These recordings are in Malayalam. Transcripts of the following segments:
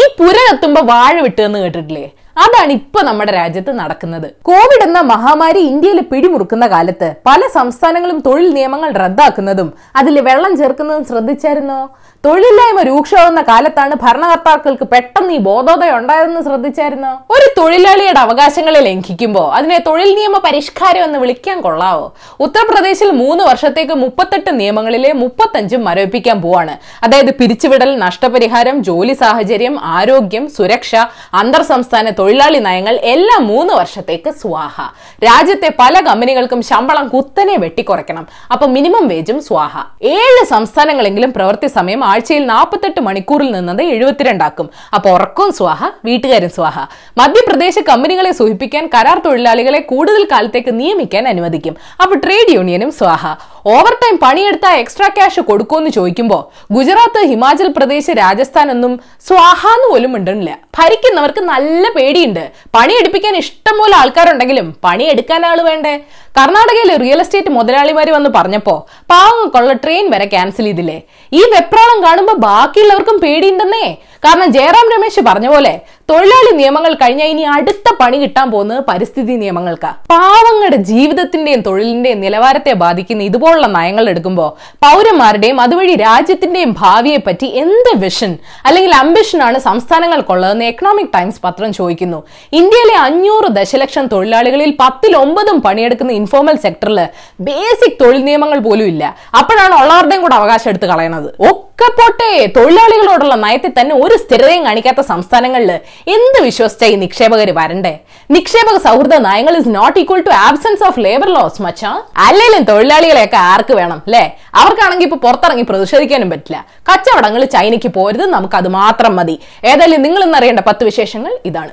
ഈ പുര കത്തുമ്പോ വാഴ വിട്ടുവെന്ന് കേട്ടിട്ടില്ലേ? അതാണ് ഇപ്പൊ നമ്മുടെ രാജ്യത്ത് നടക്കുന്നത്. കോവിഡ് എന്ന മഹാമാരി ഇന്ത്യയിൽ പിടിമുറുക്കുന്ന കാലത്ത് പല സംസ്ഥാനങ്ങളും തൊഴിൽ നിയമങ്ങൾ റദ്ദാക്കുന്നതും അതിൽ വെള്ളം ചേർക്കുന്നതും ശ്രദ്ധിച്ചായിരുന്നോ? തൊഴിലില്ലായ്മ രൂക്ഷാവുന്ന കാലത്താണ് ഭരണകർത്താക്കൾക്ക് പെട്ടെന്ന് ഈ ബോധോദയം ഉണ്ടായതെന്ന് ശ്രദ്ധിച്ചായിരുന്നോ? ഒരു തൊഴിലാളിയുടെ അവകാശങ്ങളെ ലംഘിക്കുമ്പോൾ അതിനെ തൊഴിൽ നിയമ പരിഷ്കാരം എന്ന് വിളിക്കാൻ കൊള്ളാവോ? ഉത്തർപ്രദേശിൽ മൂന്ന് വർഷത്തേക്ക് മുപ്പത്തെട്ട് നിയമങ്ങളിലെ മുപ്പത്തഞ്ചും മരവിപ്പിക്കാൻ പോവാണ്. അതായത് പിരിച്ചുവിടൽ നഷ്ടപരിഹാരം ജോലി സാഹചര്യം ആരോഗ്യം സുരക്ഷ അന്തർ സംസ്ഥാന തൊഴിലാളി നയങ്ങൾ എല്ലാ മൂന്ന് വർഷത്തേക്ക് സ്വാഹ. രാജ്യത്തെ പല കമ്പനികൾക്കും ശമ്പളം കുത്തനെ വെട്ടിക്കുറയ്ക്കണം. അപ്പൊ മിനിമം വേജും സ്വാഹ. ഏഴ് സംസ്ഥാനങ്ങളെങ്കിലും പ്രവൃത്തി സമയം ആഴ്ചയിൽ നാൽപ്പത്തെട്ട് മണിക്കൂറിൽ നിന്നത് എഴുപത്തിരണ്ടാക്കും. അപ്പൊ ഉറക്കവും സ്വാഹ വീട്ടുകാരും സ്വാഹ. മധ്യപ്രദേശ് കമ്പനികളെ സൂചിപ്പിക്കാൻ കരാർ തൊഴിലാളികളെ കൂടുതൽ കാലത്തേക്ക് നിയമിക്കാൻ അനുവദിക്കും. അപ്പൊ ട്രേഡ് യൂണിയനും സ്വാഹ. ഓവർ ടൈം പണിയെടുത്ത എക്സ്ട്രാ ക്യാഷ് കൊടുക്കുമെന്ന് ചോദിക്കുമ്പോൾ ഗുജറാത്ത് ഹിമാചൽ പ്രദേശ് രാജസ്ഥാൻ ഒന്നും സ്വാഹാന്ന് പോലും ഉണ്ടല്ല ഭരിക്കുന്നവർക്ക് നല്ല പേടിയുണ്ട്. പണിയെടുപ്പിക്കാൻ ഇഷ്ടംപോലെ ആൾക്കാരുണ്ടെങ്കിലും പണിയെടുക്കാൻ ആൾ വേണ്ടേ? കർണാടകയിലെ റിയൽ എസ്റ്റേറ്റ് മുതലാളിമാര് വന്ന് പറഞ്ഞപ്പോ പാവങ്ങൾക്കുള്ള ട്രെയിൻ വരെ ക്യാൻസൽ ചെയ്തില്ലേ? ഈ വെപ്രാളം കാണുമ്പോൾ ബാക്കിയുള്ളവർക്കും പേടിയുണ്ടെന്നേ. കാരണം ജയറാം രമേശ് പറഞ്ഞ പോലെ തൊഴിലാളി നിയമങ്ങൾ കഴിഞ്ഞ ഇനി അടുത്ത പണി കിട്ടാൻ പോകുന്നത് പരിസ്ഥിതി നിയമങ്ങൾക്ക്. പാവങ്ങളുടെ ജീവിതത്തിന്റെയും തൊഴിലിന്റെയും നിലവാരത്തെ ബാധിക്കുന്ന ഇതുപോലുള്ള നയങ്ങൾ എടുക്കുമ്പോൾ പൗരന്മാരുടെയും അതുവഴി രാജ്യത്തിന്റെയും ഭാവിയെ പറ്റി എന്ത് വിഷൻ അല്ലെങ്കിൽ അംബിഷൻ ആണ് സംസ്ഥാനങ്ങൾക്കുള്ളതെന്ന് എക്കണോമിക് ടൈംസ് പത്രം ചോദിക്കുന്നു. ഇന്ത്യയിലെ അഞ്ഞൂറ് ദശലക്ഷം തൊഴിലാളികളിൽ പത്തിൽ ഒമ്പതും പണിയെടുക്കുന്ന ഇൻഫോർമൽ സെക്ടറിൽ ബേസിക് തൊഴിൽ നിയമങ്ങൾ പോലും ഇല്ല. അപ്പോഴാണ് ഉള്ളവരുടെയും കൂടെ അവകാശം എടുത്ത് കളയണത്. ഒക്കെ പോട്ടെ തൊഴിലാളികളോടുള്ള നയത്തെ തന്നെ ഒരു സ്ഥിരതയും കാണിക്കാത്ത സംസ്ഥാനങ്ങളിൽ എന്ത് വിശ്വസിച്ച ഈ നിക്ഷേപകർ വരണ്ടേ? നിക്ഷേപക സൗഹൃദ നയങ്ങൾ is not equal to absence of labour laws മച്ചാ. അല്ലെങ്കിലും തൊഴിലാളികളെയൊക്കെ ആർക്ക് വേണം അല്ലേ അവർക്കാണെങ്കിൽ ഇപ്പൊ പുറത്തിറങ്ങി പ്രതിഷേധിക്കാനും പറ്റില്ല. കച്ചവടങ്ങൾ ചൈനയ്ക്ക് പോരുത് നമുക്ക് അത് മാത്രം മതി. ഏതായാലും നിങ്ങൾ ഇന്നറിയേണ്ട പത്ത് വിശേഷങ്ങൾ ഇതാണ്.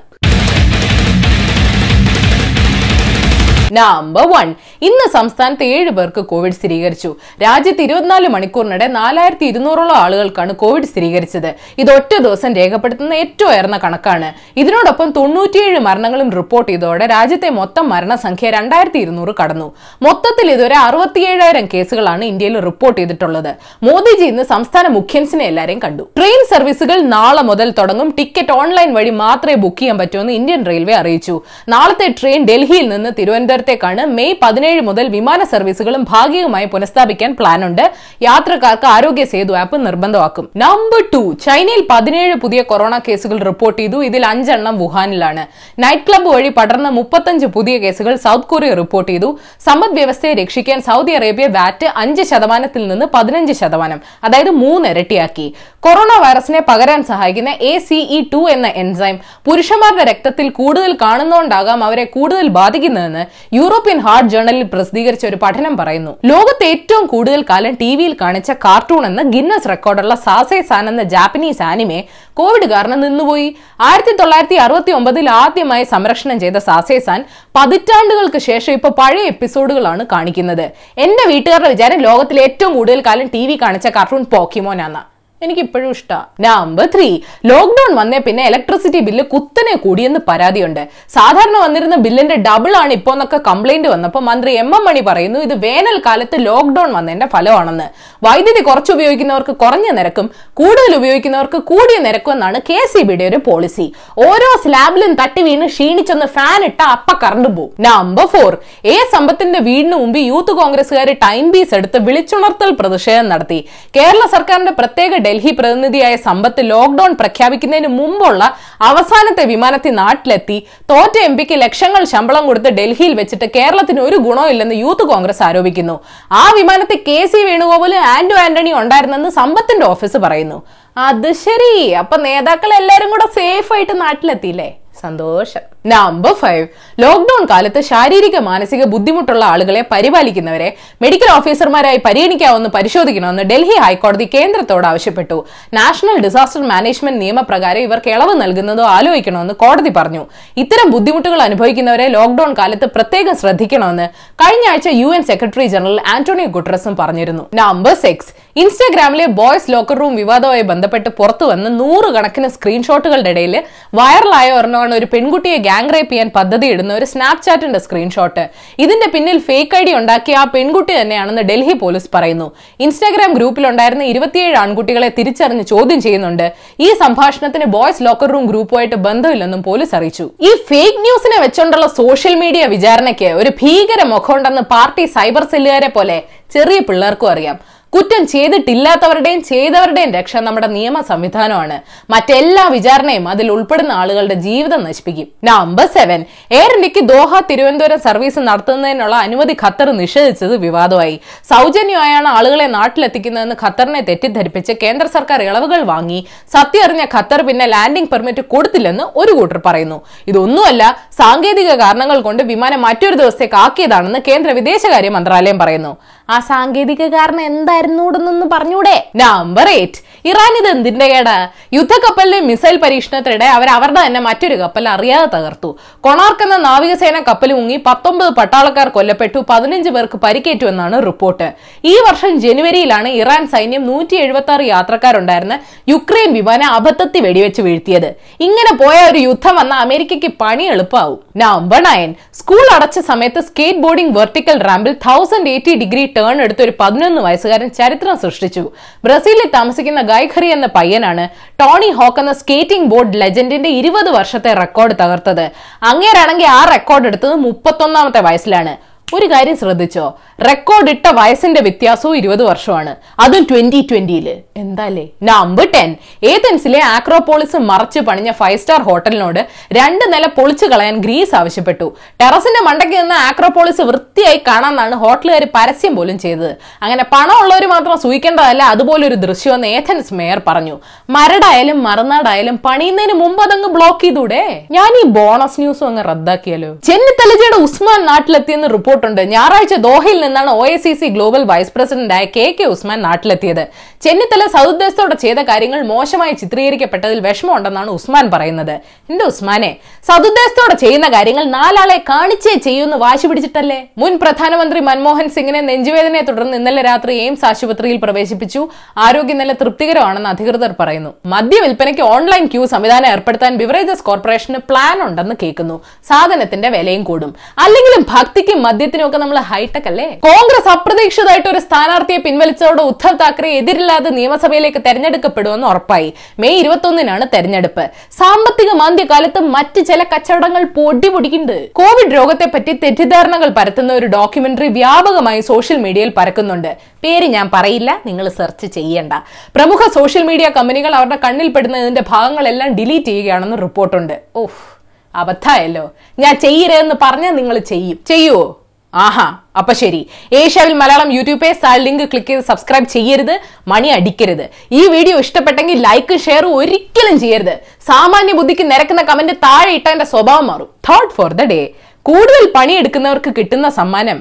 നമ്പർ വൺ ഇന്ന് സംസ്ഥാനത്ത് ഏഴ് പേർക്ക് കോവിഡ് സ്ഥിരീകരിച്ചു. രാജ്യത്ത് ഇരുപത്തിനാല് മണിക്കൂറിനിടെ നാലായിരത്തി ഇരുന്നൂറോളം ആളുകൾക്കാണ് കോവിഡ് സ്ഥിരീകരിച്ചത്. ഇത് ഒറ്റ ദിവസം രേഖപ്പെടുത്തുന്ന ഏറ്റവും ഉയർന്ന കണക്കാണ്. ഇതിനോടൊപ്പം തൊണ്ണൂറ്റിയേഴ് മരണങ്ങളും റിപ്പോർട്ട് ചെയ്തതോടെ രാജ്യത്തെ മൊത്തം മരണസംഖ്യ രണ്ടായിരത്തി ഇരുന്നൂറ് കടന്നു. മൊത്തത്തിൽ ഇതുവരെ അറുപത്തിയേഴായിരം കേസുകളാണ് ഇന്ത്യയിൽ റിപ്പോർട്ട് ചെയ്തിട്ടുള്ളത്. മോദിജി ഇന്ന് സംസ്ഥാന മുഖ്യൻസിനെ എല്ലാവരെയും കണ്ടു. ട്രെയിൻ സർവീസുകൾ നാളെ മുതൽ തുടങ്ങും. ടിക്കറ്റ് ഓൺലൈൻ വഴി മാത്രമേ ബുക്ക് ചെയ്യാൻ പറ്റൂ എന്ന് ഇന്ത്യൻ റെയിൽവേ അറിയിച്ചു. നാളത്തെ ട്രെയിൻ ഡൽഹിയിൽ നിന്ന് തിരുവനന്തപുരത്തേക്കാണ് മെയ് പതിനേഴ് മുതൽ വിമാന സർവീസുകളും ഭാഗികമായി പുനഃസ്ഥാപിക്കാൻ പ്ലാനുണ്ട്. യാത്രക്കാർക്ക് ആരോഗ്യ സേതു ആപ്പ് നിർബന്ധമാക്കും. നമ്പർ ടു ചൈനയിൽ പതിനേഴ് പുതിയ കൊറോണ കേസുകൾ റിപ്പോർട്ട് ചെയ്തു. ഇതിൽ അഞ്ചെണ്ണം വുഹാനിലാണ്. നൈറ്റ് ക്ലബ്ബ് വഴി പടർന്ന മുപ്പത്തഞ്ച് പുതിയ കേസുകൾ സൗത്ത് കൊറിയ റിപ്പോർട്ട് ചെയ്തു. സമ്പദ് വ്യവസ്ഥയെ രക്ഷിക്കാൻ സൗദി അറേബ്യ വാറ്റ് അഞ്ച് ശതമാനത്തിൽ നിന്ന് പതിനഞ്ച് ശതമാനം അതായത് മൂന്നിരട്ടിയാക്കി കൊറോണ വൈറസിനെ പകരാൻ സഹായിക്കുന്ന എ സിഇ ടു എന്ന എൻസൈം പുരുഷന്മാരുടെ രക്തത്തിൽ കൂടുതൽ കാണുന്നതുകൊണ്ടാകാം അവരെ കൂടുതൽ ബാധിക്കുന്നതെന്ന് യൂറോപ്യൻ ഹാർട്ട് ജേണലിൽ പ്രസിദ്ധീകരിച്ച ഒരു പഠനം പറയുന്നു. ലോകത്ത് ഏറ്റവും കൂടുതൽ കാലം ടി വിയിൽ കാണിച്ച കാർട്ടൂൺ എന്ന ഗിന്നസ് റെക്കോർഡുള്ള സാസേ സാൻ എന്ന ജാപ്പനീസ് ആനിമെ കോവിഡ് കാരണം നിന്നുപോയി. ആയിരത്തി തൊള്ളായിരത്തി അറുപത്തി ഒമ്പതിൽ ആദ്യമായി സംരക്ഷണം ചെയ്ത സാസേ സാൻ പതിറ്റാണ്ടുകൾക്ക് ശേഷം ഇപ്പൊ പഴയ എപ്പിസോഡുകളാണ് കാണിക്കുന്നത്. എന്റെ വീട്ടുകാരുടെ വിചാരം ലോകത്തിലെ ഏറ്റവും കൂടുതൽ കാലം ടി വി കാണിച്ച കാർട്ടൂൺ പോക്കിമോനാന്ന എനിക്ക് ഇപ്പോഴും ഇഷ്ടമാണ് നമ്പർ ത്രീ ലോക്ക്ഡൌൺ വന്നേ പിന്നെ ഇലക്ട്രിസിറ്റി ബില്ല് കുത്തനെ കൂടിയെന്ന് പരാതിയുണ്ട്. സാധാരണ വന്നിരുന്ന ബില്ലിന്റെ ഡബിൾ ആണ് ഇപ്പോ എന്നൊക്കെ കംപ്ലൈന്റ് വന്നപ്പോൾ മന്ത്രി എം എം മണി പറയുന്നു ഇത് വേനൽക്കാലത്ത് ലോക്ക്ഡൌൺ വന്നതിന്റെ ഫലമാണെന്ന്. വൈദ്യുതി കുറച്ച് ഉപയോഗിക്കുന്നവർക്ക് കുറഞ്ഞ നിരക്കും കൂടുതൽ ഉപയോഗിക്കുന്നവർക്ക് കൂടിയ നിരക്കും എന്നാണ് കെ സി ബിയുടെ ഒരു പോളിസി ഓരോ സ്ലാബിലും തട്ടി വീണ് ക്ഷീണിച്ചൊന്ന് ഫാൻ ഇട്ട അപ്പ കറണ്ട് പോകും നമ്പർ ഫോർ എ സമ്പത്തിന്റെ വീടിന് മുമ്പ് യൂത്ത് കോൺഗ്രസുകാർ ടൈം പീസ് എടുത്ത് വിളിച്ചുണർത്തൽ പ്രതിഷേധം നടത്തി. കേരള സർക്കാരിന്റെ പ്രത്യേക ഡൽഹി പ്രതിനിധിയായ സമ്പത്ത് ലോക്ഡൌൺ പ്രഖ്യാപിക്കുന്നതിന് മുമ്പുള്ള അവസാനത്തെ വിമാനത്തിൽ നാട്ടിലെത്തി തോറ്റ എം പിക്ക് ലക്ഷങ്ങൾ ശമ്പളം കൊടുത്ത് ഡൽഹിയിൽ വെച്ചിട്ട് കേരളത്തിന് ഒരു ഗുണമില്ലെന്ന് യൂത്ത് കോൺഗ്രസ് ആരോപിക്കുന്നു. ആ വിമാനത്തിൽ കെ സി വേണുഗോപാലും ആന്റോ ആന്റണി ഉണ്ടായിരുന്നെന്ന് സമ്പത്തിന്റെ ഓഫീസ് പറയുന്നു. അത് ശരി. അപ്പൊ നേതാക്കൾ എല്ലാരും കൂടെ സേഫ് ആയിട്ട് നാട്ടിലെത്തിയില്ലേ? സന്തോഷം. നമ്പർ ഫൈവ് ലോക്ക്ഡൌൺ കാലത്ത് ശാരീരിക മാനസിക ബുദ്ധിമുട്ടുള്ള ആളുകളെ പരിപാലിക്കുന്നവരെ മെഡിക്കൽ ഓഫീസർമാരായി പരിഗണിക്കാവുന്ന പരിശോധിക്കണമെന്ന് ഡൽഹി ഹൈക്കോടതി കേന്ദ്രത്തോട് ആവശ്യപ്പെട്ടു. നാഷണൽ ഡിസാസ്റ്റർ മാനേജ്മെന്റ് നിയമപ്രകാരം ഇവർക്ക് ഇളവ് നൽകുന്നതോ ആലോചിക്കണമെന്ന് കോടതി പറഞ്ഞു. ഇത്തരം ബുദ്ധിമുട്ടുകൾ അനുഭവിക്കുന്നവരെ ലോക്ക്ഡൌൺ കാലത്ത് പ്രത്യേകം ശ്രദ്ധിക്കണമെന്ന് കഴിഞ്ഞ ആഴ്ച U N secretary general Antonio ഗുട്ടറസും പറഞ്ഞിരുന്നു. നമ്പർ സിക്സ് ഇൻസ്റ്റാഗ്രാമിലെ ബോയ്സ് ലോക്കർ റൂം വിവാദവുമായി ബന്ധപ്പെട്ട് പുറത്തു വന്ന് നൂറുകണക്കിന് സ്ക്രീൻഷോട്ടുകളുടെ ഇടയിൽ വൈറലായ ഒരെണ്ണമാണ് ഒരു പെൺകുട്ടിയെ ഗാങ് റേപ്പ് ചെയ്യാൻ പദ്ധതി ഇടുന്ന ഒരു സ്നാപ്ചാറ്റിന്റെ സ്ക്രീൻഷോട്ട് ഇതിന്റെ പിന്നിൽ ഫേക്ക് ഐ ഡി ഉണ്ടാക്കിയ ആ പെൺകുട്ടി തന്നെയാണെന്ന് ഡൽഹി പോലീസ് പറയുന്നു. ഇൻസ്റ്റാഗ്രാം ഗ്രൂപ്പിലുണ്ടായിരുന്ന ഇരുപത്തിയേഴ് ആൺകുട്ടികളെ തിരിച്ചറിഞ്ഞ് ചോദ്യം ചെയ്യുന്നുണ്ട്. ഈ സംഭാഷണത്തിന് ബോയ്സ് ലോക്കർ റൂം ഗ്രൂപ്പുമായിട്ട് ബന്ധമില്ലെന്നും പോലീസ് അറിയിച്ചു. ഈ ഫേക്ക് ന്യൂസിനെ വെച്ചുകൊണ്ടുള്ള സോഷ്യൽ മീഡിയ വിചാരണയ്ക്ക് ഒരു ഭീകര മുഖമുണ്ടെന്ന് പാർട്ടി സൈബർ സെല്ലുകാരെ പോലെ ചെറിയ പിള്ളേർക്കും അറിയാം. കുറ്റം ചെയ്തിട്ടില്ലാത്തവരുടെയും ചെയ്തവരുടെയും രക്ഷ നമ്മുടെ നിയമ സംവിധാനമാണ്. മറ്റെല്ലാ വിചാരണയും അതിൽ ഉൾപ്പെടുന്ന ആളുകളുടെ ജീവിതം നശിപ്പിക്കും. നമ്പർ സെവൻ എയർ ഇന്ത്യയ്ക്ക് ദോഹ തിരുവനന്തപുരം സർവീസ് നടത്തുന്നതിനുള്ള അനുമതി ഖത്തർ നിഷേധിച്ചത് വിവാദമായി. സൗജന്യമായാണ് ആളുകളെ നാട്ടിലെത്തിക്കുന്നതെന്ന് ഖത്തറിനെ തെറ്റിദ്ധരിപ്പിച്ച് കേന്ദ്ര സർക്കാർ ഇളവുകൾ വാങ്ങി. സത്യറിഞ്ഞ ഖത്തർ പിന്നെ ലാൻഡിംഗ് പെർമിറ്റ് കൊടുത്തില്ലെന്ന് ഒരു കൂട്ടർ പറയുന്നു. ഇതൊന്നുമല്ല സാങ്കേതിക കാരണങ്ങൾ കൊണ്ട് വിമാനം മറ്റൊരു ദിവസത്തേക്ക് ആക്കിയതാണെന്ന് കേന്ദ്ര വിദേശകാര്യ മന്ത്രാലയം പറയുന്നു. ആ സാങ്കേതിക കാരണം എന്തായിരുന്നൂടെന്നൊന്ന് പറഞ്ഞൂടെ? നമ്പർ എയ്റ്റ് ഇറാൻ ഇത് എന്തിന്റെ കേടാ യുദ്ധക്കപ്പലിലെ മിസൈൽ പരീക്ഷണത്തിനിടെ അവർ അവരുടെ തന്നെ മറ്റൊരു കപ്പൽ അറിയാതെ തകർത്തു. കൊണാർക്ക് എന്ന നാവികസേന കപ്പൽ മുങ്ങി പത്തൊമ്പത് പട്ടാളക്കാർ കൊല്ലപ്പെട്ടു പതിനഞ്ച് പേർക്ക് പരിക്കേറ്റു എന്നാണ് റിപ്പോർട്ട് ഈ വർഷം ജനുവരിയിലാണ് ഇറാൻ സൈന്യം നൂറ്റി എഴുപത്തി ആറ് യാത്രക്കാരുണ്ടായിരുന്ന യുക്രൈൻ വിമാനം അബദ്ധത്തിൽ വെടിവെച്ച് വീഴ്ത്തിയത്. ഇങ്ങനെ പോയ ഒരു യുദ്ധം വന്ന അമേരിക്കയ്ക്ക് പണി എളുപ്പമാവും. നമ്പർ നയൻ സ്കൂൾ അടച്ച സമയത്ത് സ്കേറ്റ് ബോർഡിംഗ് വെർട്ടിക്കൽ റാമ്പിൽ തൗസൻഡ് എയ്റ്റി ഡിഗ്രി ടേൺ എടുത്ത ഒരു പതിനൊന്ന് വയസ്സുകാരൻ ചരിത്രം സൃഷ്ടിച്ചു. ബ്രസീലിൽ താമസിക്കുന്ന ഗൈഖറി എന്ന പയ്യനാണ് ടോണി ഹോക്ക് എന്ന സ്കേറ്റിംഗ് ബോർഡ് ലെജൻഡിന്റെ ഇരുപത് വർഷത്തെ റെക്കോർഡ് തകർത്തത്. അങ്ങേരാണെങ്കിൽ ആ റെക്കോർഡ് എടുത്തത് മുപ്പത്തൊന്നാമത്തെ വയസ്സിലാണ്. ഒരു കാര്യം ശ്രദ്ധിച്ചോ? റെക്കോർഡ് ഇട്ട വയസ്സിന്റെ വ്യത്യാസവും ഇരുപത് വർഷമാണ്. അതും ട്വന്റി ട്വന്റിയിൽ എന്താല്ലേ നമ്പർ ടെൻ ഏതൻസിലെ ആക്രോപോളിസ് മറച്ച് പണിഞ്ഞ ഫൈവ് സ്റ്റാർ ഹോട്ടലിനോട് രണ്ട് നില പൊളിച്ചു കളയാൻ ഗ്രീസ് ആവശ്യപ്പെട്ടു. ടെറസിന്റെ മണ്ടയ്ക്ക് നിന്ന് ആക്രോപോളിസ് വൃത്തിയായി കാണാമെന്നാണ് ഹോട്ടലുകാർ പരസ്യം പോലും ചെയ്തത്. അങ്ങനെ പണമുള്ളവർ മാത്രം സൂഹിക്കേണ്ടതല്ല അതുപോലൊരു ദൃശ്യമെന്ന് ഏഥൻസ് മേയർ പറഞ്ഞു. മരടായാലും മറുനാടായാലും പണിയുന്നതിന് മുമ്പ് അതങ്ങ് ബ്ലോക്ക് ചെയ്തൂടെ? ഞാൻ ഈ ബോണസ് ന്യൂസും അങ്ങ് റദ്ദാക്കിയാലോ? ചെന്നിത്തലജിയുടെ ഉസ്മാൻ നാട്ടിലെത്തിയെന്ന് റിപ്പോർട്ടുണ്ട്. ഞായറാഴ്ച ദോഹയിൽ നിന്നാണ് O A C C global vice പ്രസിഡന്റായ കെ കെ ഉസ്മാൻ നാട്ടിലെത്തിയത്. ചെന്നിത്തല സതുദ്ദേശത്തോടെ ചെയ്ത കാര്യങ്ങൾ മോശമായി ചിത്രീകരിക്കപ്പെട്ടതിൽ വിഷമമുണ്ടെന്നാണ് ഉസ്മാൻ പറയുന്നത്. എന്റെ ഉസ്മാനെ? സതുദ്ദേശത്തോടെ ചെയ്യുന്ന കാര്യങ്ങൾ നാലാളെ കാണിച്ചേ ചെയ്യൂന്ന് വാശി പിടിച്ചിട്ടല്ലേ? മുൻ പ്രധാനമന്ത്രി മൻമോഹൻ സിംഗിനെ നെഞ്ചുവേദനയെ തുടർന്ന് ഇന്നലെ രാത്രി എയിംസ് ആശുപത്രിയിൽ പ്രവേശിപ്പിച്ചു. ആരോഗ്യനില തൃപ്തികരമാണെന്ന് അധികൃതർ പറയുന്നു. മദ്യ വിൽപ്പനയ്ക്ക് ഓൺലൈൻ ക്യൂ സംവിധാനം ഏർപ്പെടുത്താൻ ബിവറേജസ് കോർപ്പറേഷന് പ്ലാൻ ഉണ്ടെന്ന് കേൾക്കുന്നു. സാധനത്തിന്റെ വിലയും കൂടും. അല്ലെങ്കിലും ഭക്തിക്കും മദ്യത്തിനും ഒക്കെ നമ്മൾ ഹൈടെക് അല്ലേ? കോൺഗ്രസ് അപ്രതീക്ഷിതമായിട്ട് ഒരു സ്ഥാനാർത്ഥിയെ പിൻവലിച്ചതോട് ഉദ്ധവ് താക്കറെ എതിരില്ലാതെ നിയമസഭയിലേക്ക് തെരഞ്ഞെടുക്കപ്പെടുമെന്ന് ഉറപ്പായി. മെയ് ഇരുപത്തൊന്നിനാണ് തെരഞ്ഞെടുപ്പ്. സാമ്പത്തിക മാന്ദ്യകാലത്ത് മറ്റ് ചില കച്ചവടങ്ങൾ പൊടി പൊടിക്കുന്നുണ്ട്. കോവിഡ് രോഗത്തെ പറ്റി തെറ്റിദ്ധാരണകൾ പരത്തുന്ന ഒരു ഡോക്യുമെന്ററി വ്യാപകമായി സോഷ്യൽ മീഡിയയിൽ പരക്കുന്നുണ്ട്. പേര് ഞാൻ പറയില്ല നിങ്ങൾ സെർച്ച് ചെയ്യേണ്ട. പ്രമുഖ സോഷ്യൽ മീഡിയ കമ്പനികൾ അവരുടെ കണ്ണിൽപ്പെടുന്നതിന്റെ ഭാഗങ്ങളെല്ലാം ഡിലീറ്റ് ചെയ്യുകയാണെന്ന് റിപ്പോർട്ടുണ്ട്. ഓഹ് അബദ്ധമായല്ലോ ഞാൻ ചെയ്യരുതെന്ന് പറഞ്ഞാൽ നിങ്ങൾ ചെയ്യും. ചെയ്യുവോ ആഹാ അപ്പൊ ശരി. ഏഷ്യാവിൽ മലയാളം യൂട്യൂബ് പേജ് താഴെ ലിങ്ക് ക്ലിക്ക് ചെയ്ത് സബ്സ്ക്രൈബ് ചെയ്യരുത് മണി അടിക്കരുത്. ഈ വീഡിയോ ഇഷ്ടപ്പെട്ടെങ്കിൽ ലൈക്ക് ഷെയർ ഒരിക്കലും ചെയ്യരുത്. സാമാന്യ ബുദ്ധിക്ക് നിരക്കുന്ന കമന്റ് താഴെ ഇട്ട സ്വഭാവം മാറും. തോട്ട് ഫോർ ദ ഡേ കൂടുതൽ പണിയെടുക്കുന്നവർക്ക് കിട്ടുന്ന സമ്മാനം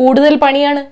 കൂടുതൽ പണിയാണ്.